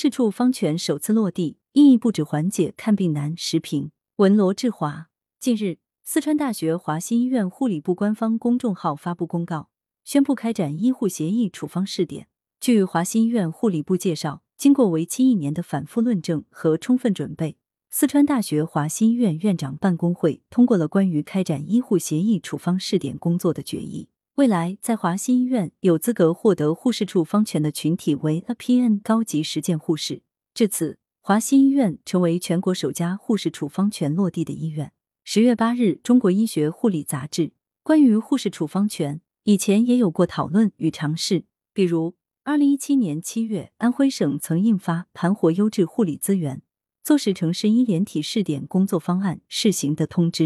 士处方权首次落地，意义不止缓解看病难。时评文罗志华。近日，四川大学华西医院护理部官方公众号发布公告，宣布开展医护协议处方试点。据华西医院护理部介绍，经过为期一年的反复论证和充分准备，四川大学华西医院院长办公会通过了关于开展医护协议处方试点工作的决议。未来，在华西医院有资格获得护士处方权的群体为 APN 高级实践护士。至此，华西医院成为全国首家护士处方权落地的医院。十月八日，《中国医学护理杂志》关于护士处方权，以前也有过讨论与尝试。比如，二零一七年七月，安徽省曾印发《盘活优质护理资源，做实城市医联体试点工作方案试行的通知》，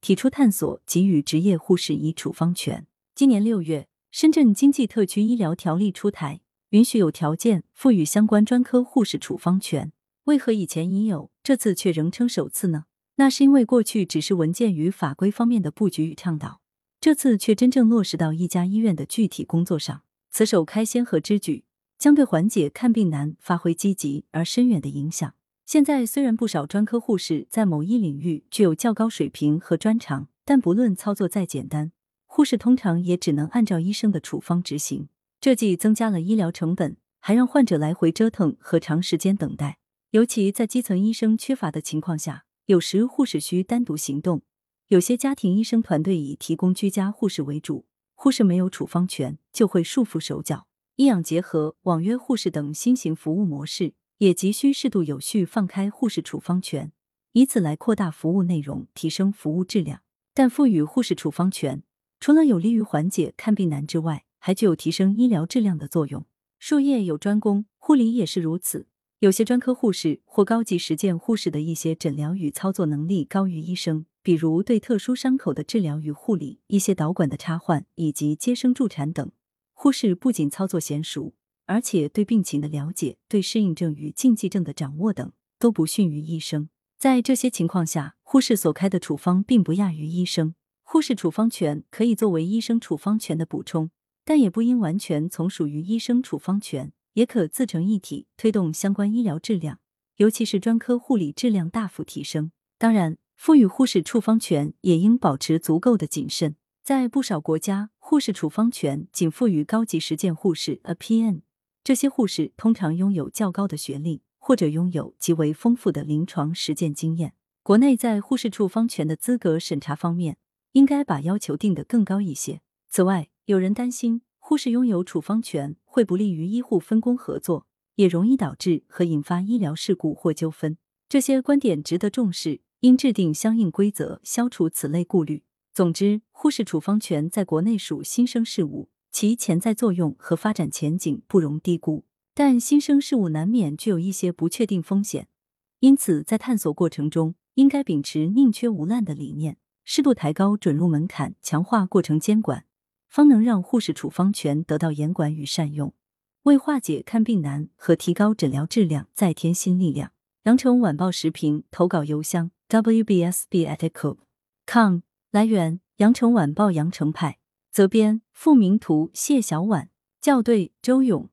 提出探索给予执业护士以处方权。今年六月，深圳经济特区医疗条例出台，允许有条件赋予相关专科护士处方权。为何以前已有，这次却仍称首次呢？那是因为过去只是文件与法规方面的布局与倡导，这次却真正落实到一家医院的具体工作上。此首开先河之举，将对缓解看病难发挥积极而深远的影响。现在虽然不少专科护士在某一领域具有较高水平和专长，但不论操作再简单。护士通常也只能按照医生的处方执行，这既增加了医疗成本，还让患者来回折腾和长时间等待。尤其在基层医生缺乏的情况下，有时护士需单独行动。有些家庭医生团队以提供居家护士为主，护士没有处方权，就会束缚手脚。医养结合、网约护士等新型服务模式，也急需适度有序放开护士处方权，以此来扩大服务内容，提升服务质量。但赋予护士处方权。除了有利于缓解看病难之外，还具有提升医疗质量的作用。术业有专攻，护理也是如此。有些专科护士或高级实践护士的一些诊疗与操作能力高于医生，比如对特殊伤口的治疗与护理、一些导管的插换以及接生助产等，护士不仅操作娴熟，而且对病情的了解、对适应症与禁忌症的掌握等都不逊于医生。在这些情况下，护士所开的处方并不亚于医生。护士处方权可以作为医生处方权的补充，但也不应完全从属于医生处方权，也可自成一体，推动相关医疗质量，尤其是专科护理质量大幅提升。当然，赋予护士处方权也应保持足够的谨慎。在不少国家，护士处方权仅赋予高级实践护士 （APN），这些护士通常拥有较高的学历，或者拥有极为丰富的临床实践经验。国内在护士处方权的资格审查方面，应该把要求定得更高一些。此外，有人担心护士拥有处方权会不利于医护分工合作，也容易导致和引发医疗事故或纠纷。这些观点值得重视，应制定相应规则，消除此类顾虑。总之，护士处方权在国内属新生事物，其潜在作用和发展前景不容低估。但新生事物难免具有一些不确定风险，因此在探索过程中，应该秉持宁缺毋滥的理念。适度抬高准入门槛，强化过程监管，方能让护士处方权得到严管与善用，为化解看病难和提高诊疗质量再添新力量。羊城晚报时评投稿邮箱：wbsb@com。来源：羊城晚报羊城派。责编：付明图，谢小婉。校对：周勇。